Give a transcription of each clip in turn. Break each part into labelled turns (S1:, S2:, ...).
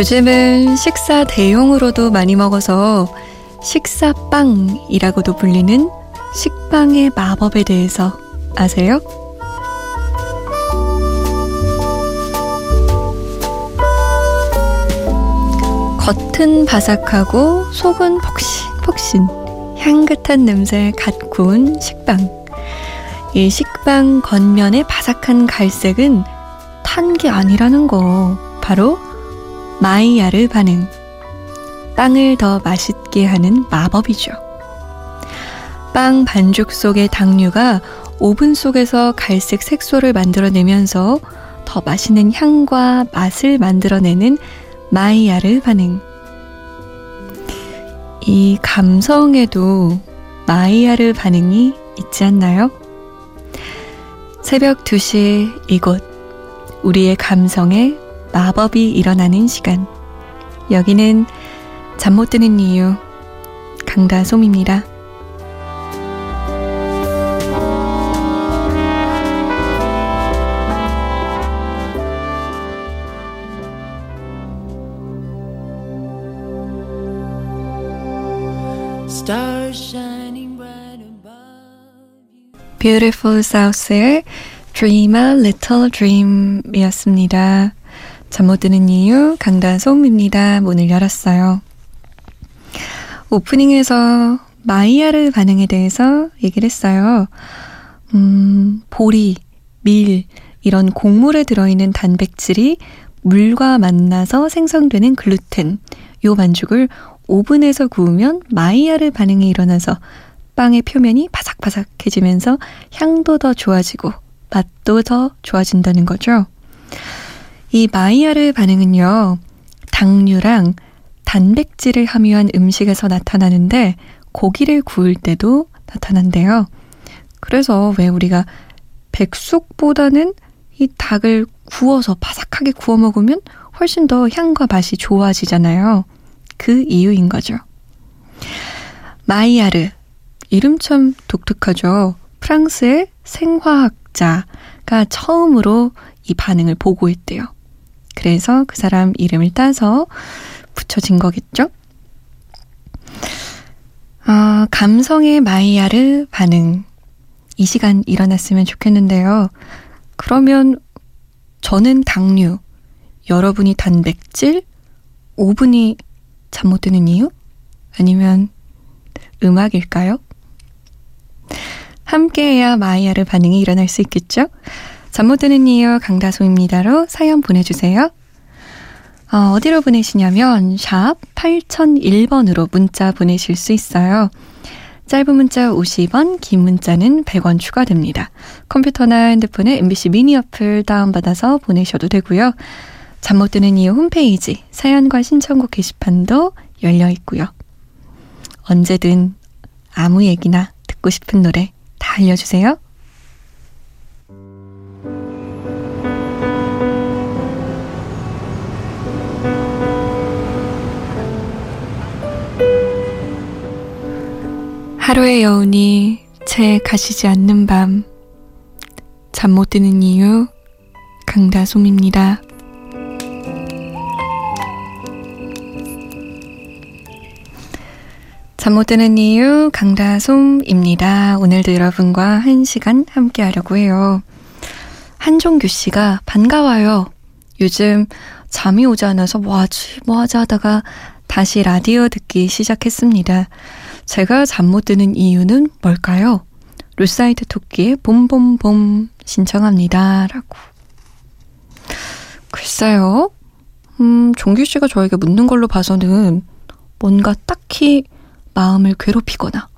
S1: 요즘은 식사 대용으로도 많이 먹어서 식사빵이라고도 불리는 식빵의 마법에 대해서 아세요? 겉은 바삭하고 속은 폭신폭신 향긋한 냄새 갓 구운 식빵. 이 식빵 겉면의 바삭한 갈색은 탄 게 아니라는 거. 바로 마이야르 반응. 빵을 더 맛있게 하는 마법이죠. 빵 반죽 속의 당류가 오븐 속에서 갈색 색소를 만들어내면서 더 맛있는 향과 맛을 만들어내는 마이야르 반응. 이 감성에도 마이야르 반응이 있지 않나요? 새벽 2시 이곳 우리의 감성에 마법이 일어나는 시간 여기는 잠 못 드는 이유 강다솜입니다. Beautiful South의 Dream a Little Dream 이었습니다. 잠 못 드는 이유 강다솜입니다. 문을 열었어요. 오프닝에서 마이야르 반응에 대해서 얘기를 했어요. 음, 보리, 밀, 이런 곡물에 들어있는 단백질이 물과 만나서 생성되는 글루텐. 요 반죽을 오븐에서 구우면 마이야르 반응이 일어나서 빵의 표면이 바삭바삭해지면서 향도 더 좋아지고 맛도 더 좋아진다는 거죠. 이 마이야르 반응은요, 당류랑 단백질을 함유한 음식에서 나타나는데 고기를 구울 때도 나타난대요. 그래서 왜 우리가 백숙보다는 이 닭을 구워서 바삭하게 구워 먹으면 훨씬 더 향과 맛이 좋아지잖아요. 그 이유인 거죠. 마이야르. 이름 참 독특하죠. 프랑스의 생화학자가 처음으로 이 반응을 보고했대요. 그래서 그 사람 이름을 따서 붙여진 거겠죠? 아, 감성의 마이야르 반응. 이 시간 일어났으면 좋겠는데요. 그러면 저는 당류, 여러분이 단백질, 5분이 잠 못 드는 이유? 아니면 음악일까요? 함께해야 마이야르 반응이 일어날 수 있겠죠? 잠 못 드는 이유 강다소입니다로 사연 보내주세요. 어, 어디로 보내시냐면 샵 8001번으로 문자 보내실 수 있어요. 짧은 문자 50원, 긴 문자는 100원 추가됩니다. 컴퓨터나 핸드폰에 MBC 미니 어플 다운받아서 보내셔도 되고요. 잠 못 드는 이유 홈페이지 사연과 신청곡 게시판도 열려 있고요. 언제든 아무 얘기나 듣고 싶은 노래 다 알려주세요. 하루의 여운이 채 가시지 않는 밤. 잠 못 드는 이유, 강다솜입니다. 잠 못 드는 이유, 강다솜입니다. 오늘도 여러분과 한 시간 함께 하려고 해요. 한종규 씨가 반가워요. 요즘 잠이 오지 않아서 뭐하지, 뭐하지 하다가 다시 라디오 듣기 시작했습니다. 제가 잠 못 드는 이유는 뭘까요? 루싸이트 토끼의 봄봄봄 신청합니다. 라고. 글쎄요. 음, 종규 씨가 저에게 묻는 걸로 봐서는 뭔가 딱히 마음을 괴롭히거나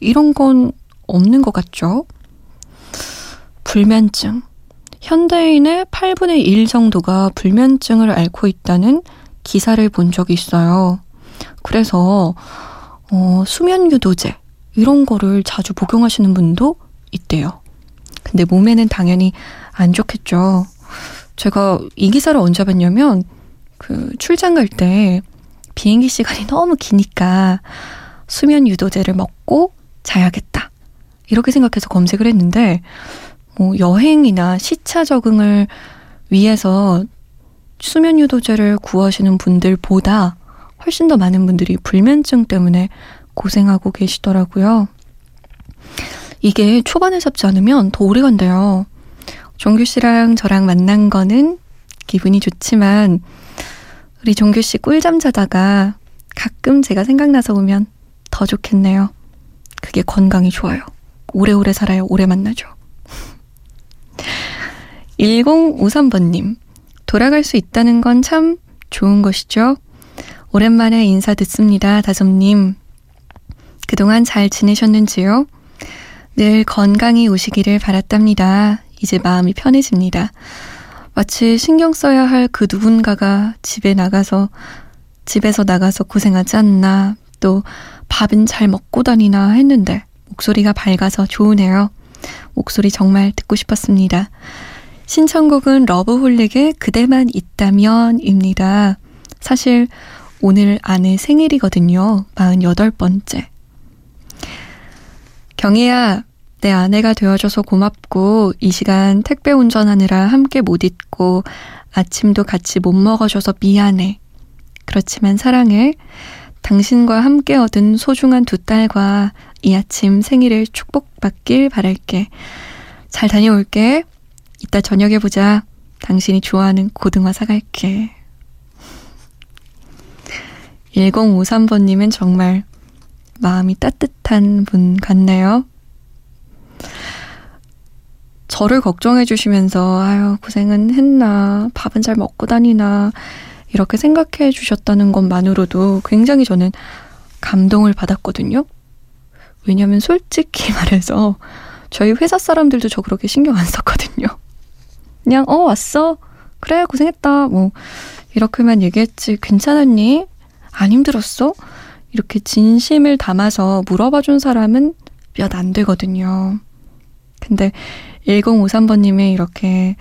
S1: 이런 건 없는 것 같죠? 불면증. 현대인의 8분의 1 정도가 불면증을 앓고 있다는 기사를 본 적이 있어요. 그래서 어, 수면 유도제 이런 거를 자주 복용하시는 분도 있대요. 근데 몸에는 당연히 안 좋겠죠. 제가 이 기사를 언제 봤냐면 그 출장 갈 때 비행기 시간이 너무 기니까 수면 유도제를 먹고 자야겠다. 이렇게 생각해서 검색을 했는데 뭐 여행이나 시차 적응을 위해서 수면 유도제를 구하시는 분들보다 훨씬 더 많은 분들이 불면증 때문에 고생하고 계시더라고요. 이게 초반에 잡지 않으면 더 오래 간대요. 종규 씨랑 저랑 만난 거는 기분이 좋지만 우리 종규 씨 꿀잠 자다가 가끔 제가 생각나서 오면 더 좋겠네요. 그게 건강이 좋아요. 오래오래 살아요. 오래 만나죠. 1053번님, 돌아갈 수 있다는 건 참 좋은 것이죠. 오랜만에 인사 듣습니다. 다솜님. 그동안 잘 지내셨는지요? 늘 건강히 오시기를 바랐답니다. 이제 마음이 편해집니다. 마치 신경 써야 할 그 누군가가 집에 나가서, 집에서 나가서 고생하지 않나, 또 밥은 잘 먹고 다니나 했는데, 목소리가 밝아서 좋으네요. 목소리 정말 듣고 싶었습니다. 신청곡은 러브홀릭의 그대만 있다면입니다. 사실 오늘 아내 생일이거든요. 48번째. 경희야, 내 아내가 되어줘서 고맙고, 이 시간 택배 운전하느라 함께 못 있고, 아침도 같이 못 먹어줘서 미안해. 그렇지만 사랑해. 당신과 함께 얻은 소중한 두 딸과 이 아침 생일을 축복받길 바랄게. 잘 다녀올게. 이따 저녁에 보자. 당신이 좋아하는 고등어 사갈게. 1053번님은 정말 마음이 따뜻한 분 같네요. 저를 걱정해 주시면서, 아유, 고생은 했나, 밥은 잘 먹고 다니나, 이렇게 생각해 주셨다는 것만으로도 굉장히 저는 감동을 받았거든요. 왜냐면 솔직히 말해서 저희 회사 사람들도 저 그렇게 신경 안 썼거든요. 그냥, 어, 왔어. 그래, 고생했다. 뭐, 이렇게만 얘기했지. 괜찮았니? 안 힘들었어? 이렇게 진심을 담아서 물어봐 준 사람은 몇 안 되거든요. 근데 1053번님이 이렇게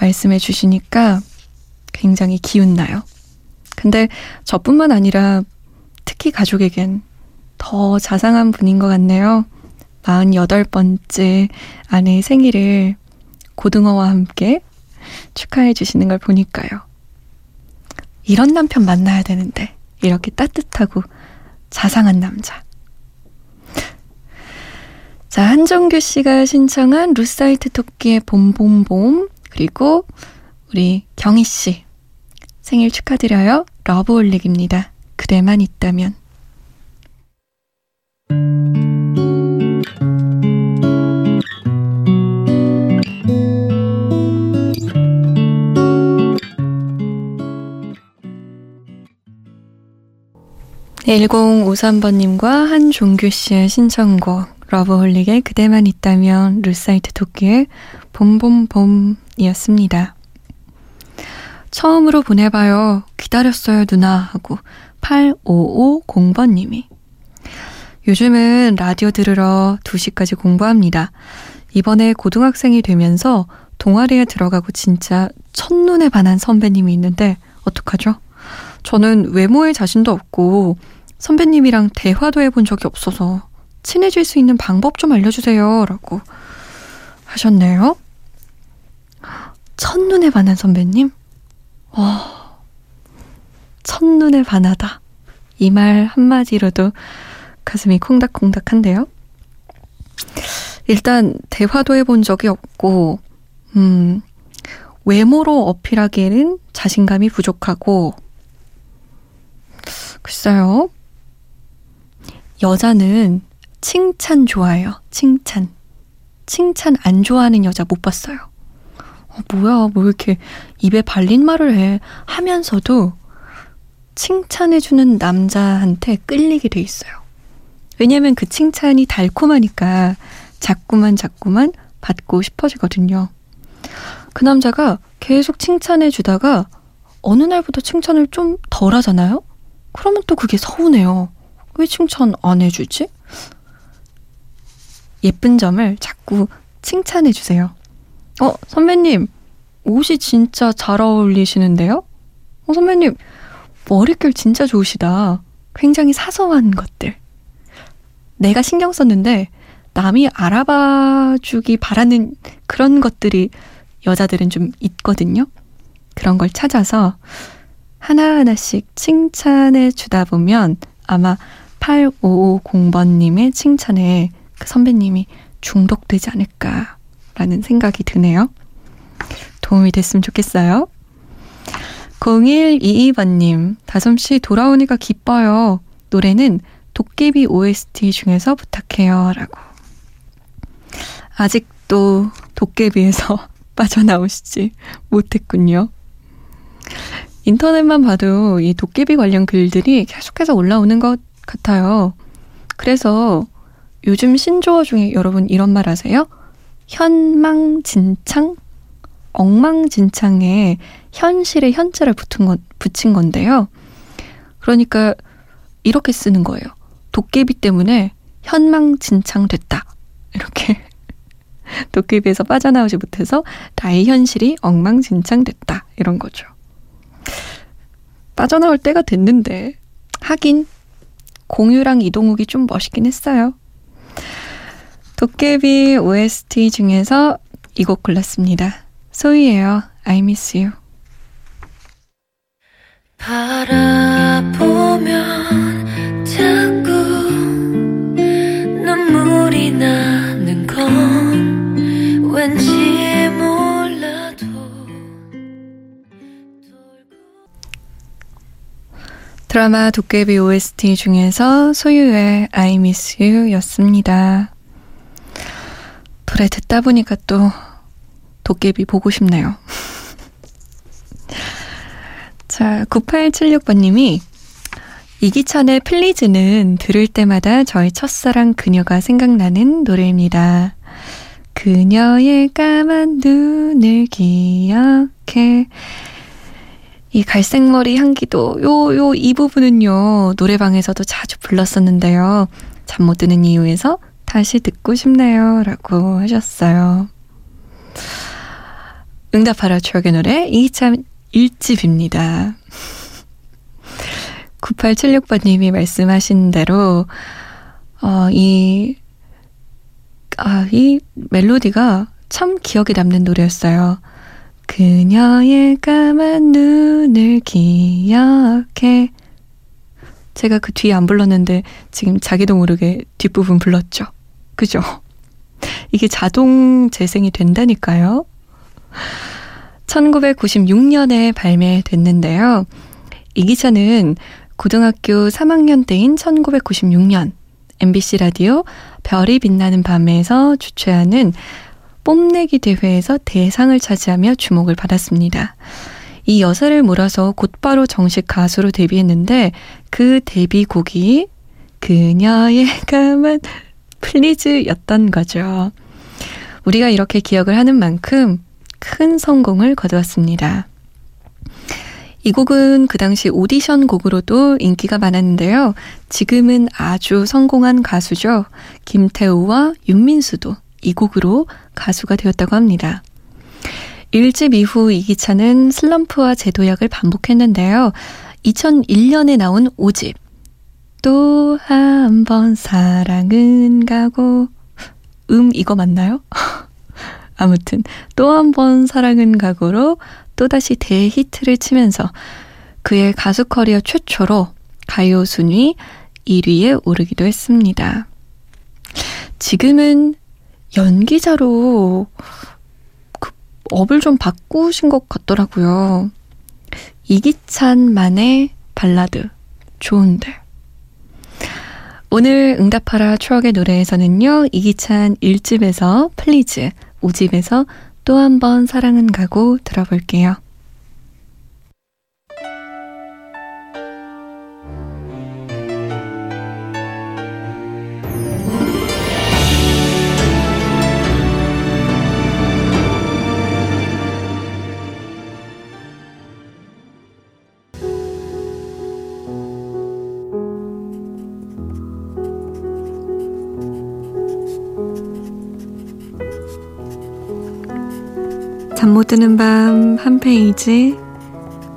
S1: 말씀해 주시니까 굉장히 기운나요. 근데 저뿐만 아니라 특히 가족에겐 더 자상한 분인 것 같네요. 48번째 아내의 생일을 고등어와 함께 축하해 주시는 걸 보니까요. 이런 남편 만나야 되는데, 이렇게 따뜻하고 자상한 남자. 자, 한종규 씨가 신청한 루싸이트 토끼의 봄봄봄, 그리고 우리 경희 씨. 생일 축하드려요. 러브홀릭입니다. 그대만 있다면. 1053번님과 한종규 씨의 신청곡 러브홀릭의 그대만 있다면 루싸이트 토끼의 봄봄봄이었습니다. 처음으로 보내봐요. 기다렸어요 누나 하고 8550번님이 요즘은 라디오 들으러 2시까지 공부합니다. 이번에 고등학생이 되면서 동아리에 들어가고 진짜 첫눈에 반한 선배님이 있는데 어떡하죠? 저는 외모에 자신도 없고 선배님이랑 대화도 해본 적이 없어서 친해질 수 있는 방법 좀 알려주세요. 라고 하셨네요. 첫눈에 반한 선배님? 와, 첫눈에 반하다. 이 말 한마디로도 가슴이 콩닥콩닥한데요. 일단, 대화도 해본 적이 없고, 음, 외모로 어필하기에는 자신감이 부족하고, 글쎄요. 여자는 칭찬 좋아해요. 칭찬. 칭찬 안 좋아하는 여자 못 봤어요. 어, 뭐야, 뭐 이렇게 입에 발린 말을 해. 하면서도 칭찬해주는 남자한테 끌리게 돼 있어요. 왜냐면 그 칭찬이 달콤하니까 자꾸만 자꾸만 받고 싶어지거든요. 그 남자가 계속 칭찬해 주다가 어느 날부터 칭찬을 좀 덜 하잖아요? 그러면 또 그게 서운해요. 왜 칭찬 안 해주지? 예쁜 점을 자꾸 칭찬해 주세요. 어, 선배님, 옷이 진짜 잘 어울리시는데요? 어, 선배님, 머릿결 진짜 좋으시다. 굉장히 사소한 것들. 내가 신경 썼는데, 남이 알아봐 주기 바라는 그런 것들이 여자들은 좀 있거든요. 그런 걸 찾아서 하나하나씩 칭찬해 주다 보면 아마 8550번님의 칭찬에 그 선배님이 중독되지 않을까라는 생각이 드네요. 도움이 됐으면 좋겠어요. 0122번님, 다솜씨 돌아오니까 기뻐요. 노래는 도깨비 OST 중에서 부탁해요. 라고. 아직도 도깨비에서 빠져나오시지 못했군요. 인터넷만 봐도 이 도깨비 관련 글들이 계속해서 올라오는 것 같아요. 그래서 요즘 신조어 중에 여러분 이런 말 아세요? 현망진창? 엉망진창에 현실에 현자를 붙은 건, 붙인 건데요. 그러니까 이렇게 쓰는 거예요. 도깨비 때문에 현망진창 됐다. 이렇게. 도깨비에서 빠져나오지 못해서 나의 현실이 엉망진창 됐다. 이런 거죠. 빠져나올 때가 됐는데. 하긴, 공유랑 이동욱이 좀 멋있긴 했어요. 도깨비 OST 중에서 이 곡 골랐습니다. 소희예요. I miss you. 바라보면 드라마 도깨비 OST 중에서 소유의 I miss you 였습니다. 노래 듣다 보니까 또 도깨비 보고 싶네요. 자, 9876번님이 이기찬의 플리즈는 들을 때마다 저희 첫사랑 그녀가 생각나는 노래입니다. 그녀의 까만 눈을 기억해. 이 갈색머리 향기도 요, 요, 이 부분은요, 노래방에서도 자주 불렀었는데요. 잠 못 드는 이유에서 다시 듣고 싶네요. 라고 하셨어요. 응답하라 추억의 노래 이참 1집입니다. 9876번님이 말씀하신 대로 어, 이, 아, 이 멜로디가 참 기억에 남는 노래였어요. 그녀의 까만 눈을 기억해. 제가 그 뒤에 안 불렀는데 지금 자기도 모르게 뒷부분 불렀죠. 그죠? 이게 자동 재생이 된다니까요. 1996년에 발매됐는데요. 이 기차는 고등학교 3학년 때인 1996년 MBC 라디오 별이 빛나는 밤에서 주최하는 뽐내기 대회에서 대상을 차지하며 주목을 받았습니다. 이 여사를 몰아서 곧바로 정식 가수로 데뷔했는데 그 데뷔곡이 그녀의 까만 플리즈였던 거죠. 우리가 이렇게 기억을 하는 만큼 큰 성공을 거두었습니다. 이 곡은 그 당시 오디션 곡으로도 인기가 많았는데요. 지금은 아주 성공한 가수죠. 김태우와 윤민수도 이 곡으로 가수가 되었다고 합니다. 1집 이후 이기찬은 슬럼프와 제도약을 반복했는데요. 2001년에 나온 5집. 또 한 번 사랑은 가고. 음, 이거 맞나요? 아무튼 또 한 번 사랑은 가고로 또다시 대히트를 치면서 그의 가수 커리어 최초로 가요 순위 1위에 오르기도 했습니다. 지금은 연기자로 그 업을 좀 바꾸신 것 같더라고요. 이기찬만의 발라드 좋은데. 오늘 응답하라 추억의 노래에서는요, 이기찬 1집에서 Please, 5집에서 또 한 번 사랑은 가고 들어볼게요. 잠 못 드는 밤 한 페이지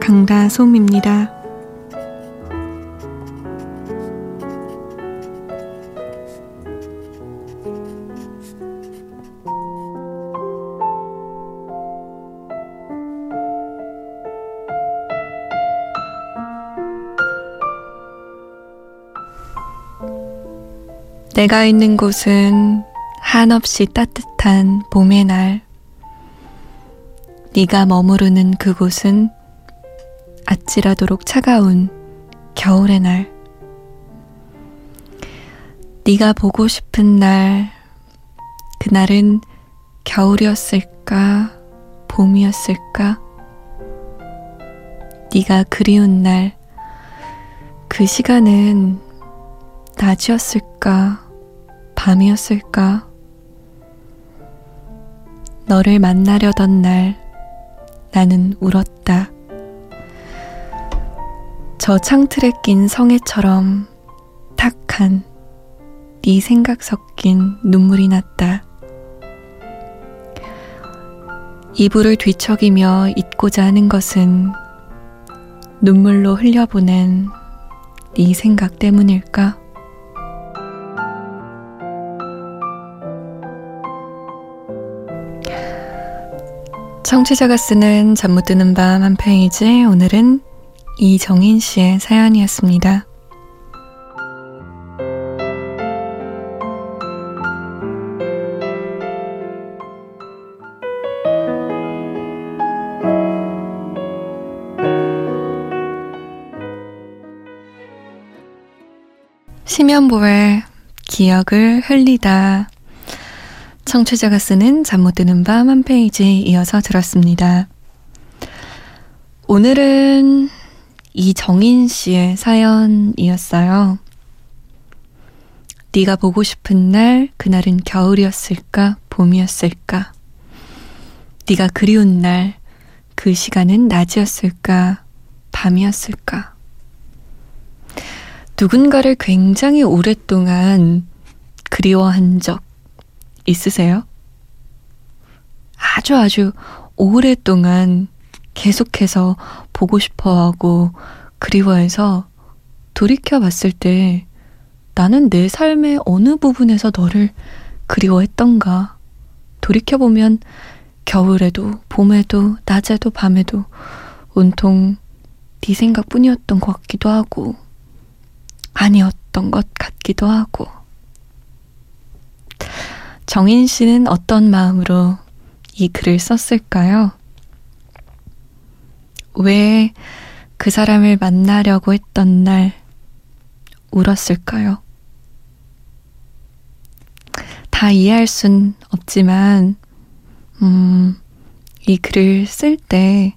S1: 강다솜입니다. '내가 있는 곳은 한없이 따뜻한 봄의 날' 네가 머무르는 그곳은 아찔하도록 차가운 겨울의 날. 네가 보고 싶은 날, 그날은 겨울이었을까, 봄이었을까? 네가 그리운 날, 그 시간은 낮이었을까, 밤이었을까? 너를 만나려던 날, 나는 울었다. 저 창틀에 낀 성에처럼 탁한 네 생각 섞인 눈물이 났다. 이불을 뒤척이며 잊고자 하는 것은 눈물로 흘려보낸 네 생각 때문일까? 청취자가 쓰는 잠 못 드는 밤 한 페이지 오늘은 이정인 씨의 사연이었습니다. 심연보의 기억을 흘리다. 청취자가 쓰는 잠 못 드는 밤 한 페이지 이어서 들었습니다. 오늘은 이정인 씨의 사연이었어요. 네가 보고 싶은 날 그날은 겨울이었을까 봄이었을까 네가 그리운 날 그 시간은 낮이었을까 밤이었을까 누군가를 굉장히 오랫동안 그리워한 적 있으세요? 아주 아주 오랫동안 계속해서 보고 싶어 하고 그리워해서 돌이켜 봤을 때 나는 내 삶의 어느 부분에서 너를 그리워했던가. 돌이켜보면 겨울에도, 봄에도, 낮에도, 밤에도 온통 네 생각뿐이었던 것 같기도 하고. 아니었던 것 같기도 하고. 정인 씨는 어떤 마음으로 이 글을 썼을까요? 왜 그 사람을 만나려고 했던 날 울었을까요? 다 이해할 순 없지만, 음, 이 글을 쓸 때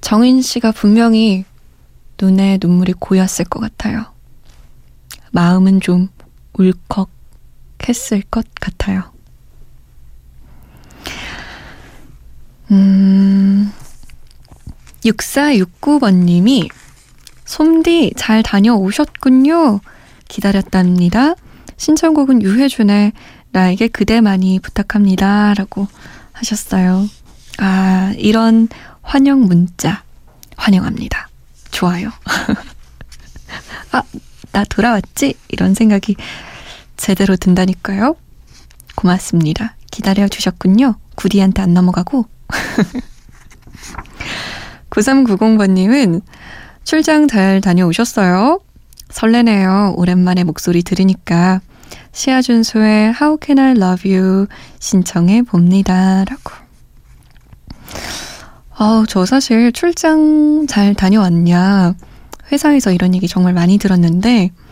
S1: 정인 씨가 분명히 눈에 눈물이 고였을 것 같아요. 마음은 좀 울컥 했을 것 같아요. 음, 6469번님이 솜디 잘 다녀오셨군요. 기다렸답니다. 신청곡은 유해준의 나에게 그대만이 부탁합니다. 라고 하셨어요. 아, 이런 환영 문자 환영합니다. 좋아요. 아, 나 돌아왔지? 이런 생각이 제대로 든다니까요. 고맙습니다. 기다려 주셨군요. 구리한테 안 넘어가고. 9390번님은 출장 잘 다녀오셨어요? 설레네요. 오랜만에 목소리 들으니까. 시아준소의 How Can I Love You 신청해 봅니다. 라고. 아, 저 사실 출장 잘 다녀왔냐. 회사에서 이런 얘기 정말 많이 들었는데, 어,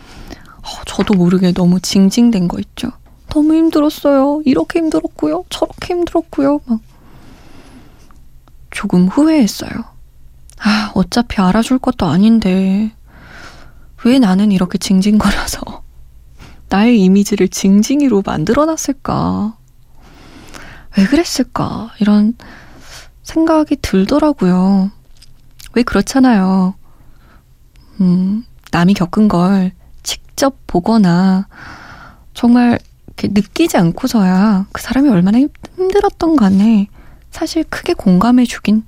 S1: 저도 모르게 너무 징징된 거 있죠. 너무 힘들었어요. 이렇게 힘들었고요. 저렇게 힘들었고요. 막. 조금 후회했어요. 아, 어차피 알아줄 것도 아닌데, 왜 나는 이렇게 징징거려서 나의 이미지를 징징이로 만들어 놨을까? 왜 그랬을까? 이런 생각이 들더라고요. 왜 그렇잖아요. 음, 남이 겪은 걸 직접 보거나 정말 느끼지 않고서야 그 사람이 얼마나 힘들었던 간에 사실 크게 공감해 주긴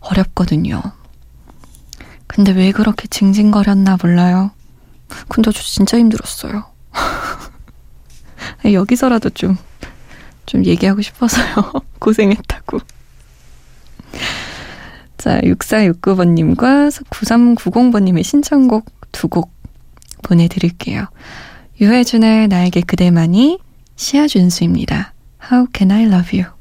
S1: 어렵거든요. 근데 왜 그렇게 징징거렸나 몰라요. 근데 저 진짜 힘들었어요. 여기서라도 좀, 좀 얘기하고 싶어서요. 고생했다고. 자, 6469번님과 9390번님의 신청곡 두 곡 보내드릴게요. 유해준의 나에게 그대만이 시아준수입니다. How can I love you?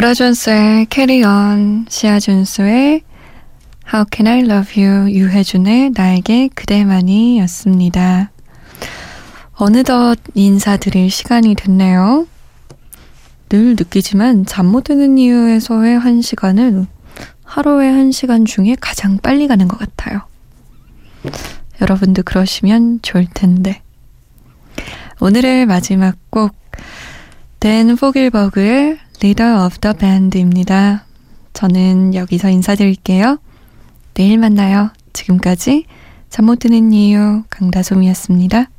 S1: 노라 존스의 On, 시아 존스의 How Can I Love You, 유해준의 나에게 그대만이 였습니다. 어느덧 인사드릴 시간이 됐네요. 늘 느끼지만 잠 못 드는 이유에서의 한 시간은 하루의 한 시간 중에 가장 빨리 가는 것 같아요. 여러분도 그러시면 좋을 텐데. 오늘의 마지막 곡, 댄 포길버그의 Leader of the Band입니다. 저는 여기서 인사드릴게요. 내일 만나요. 지금까지 잠 못 드는 이유 강다솜이었습니다.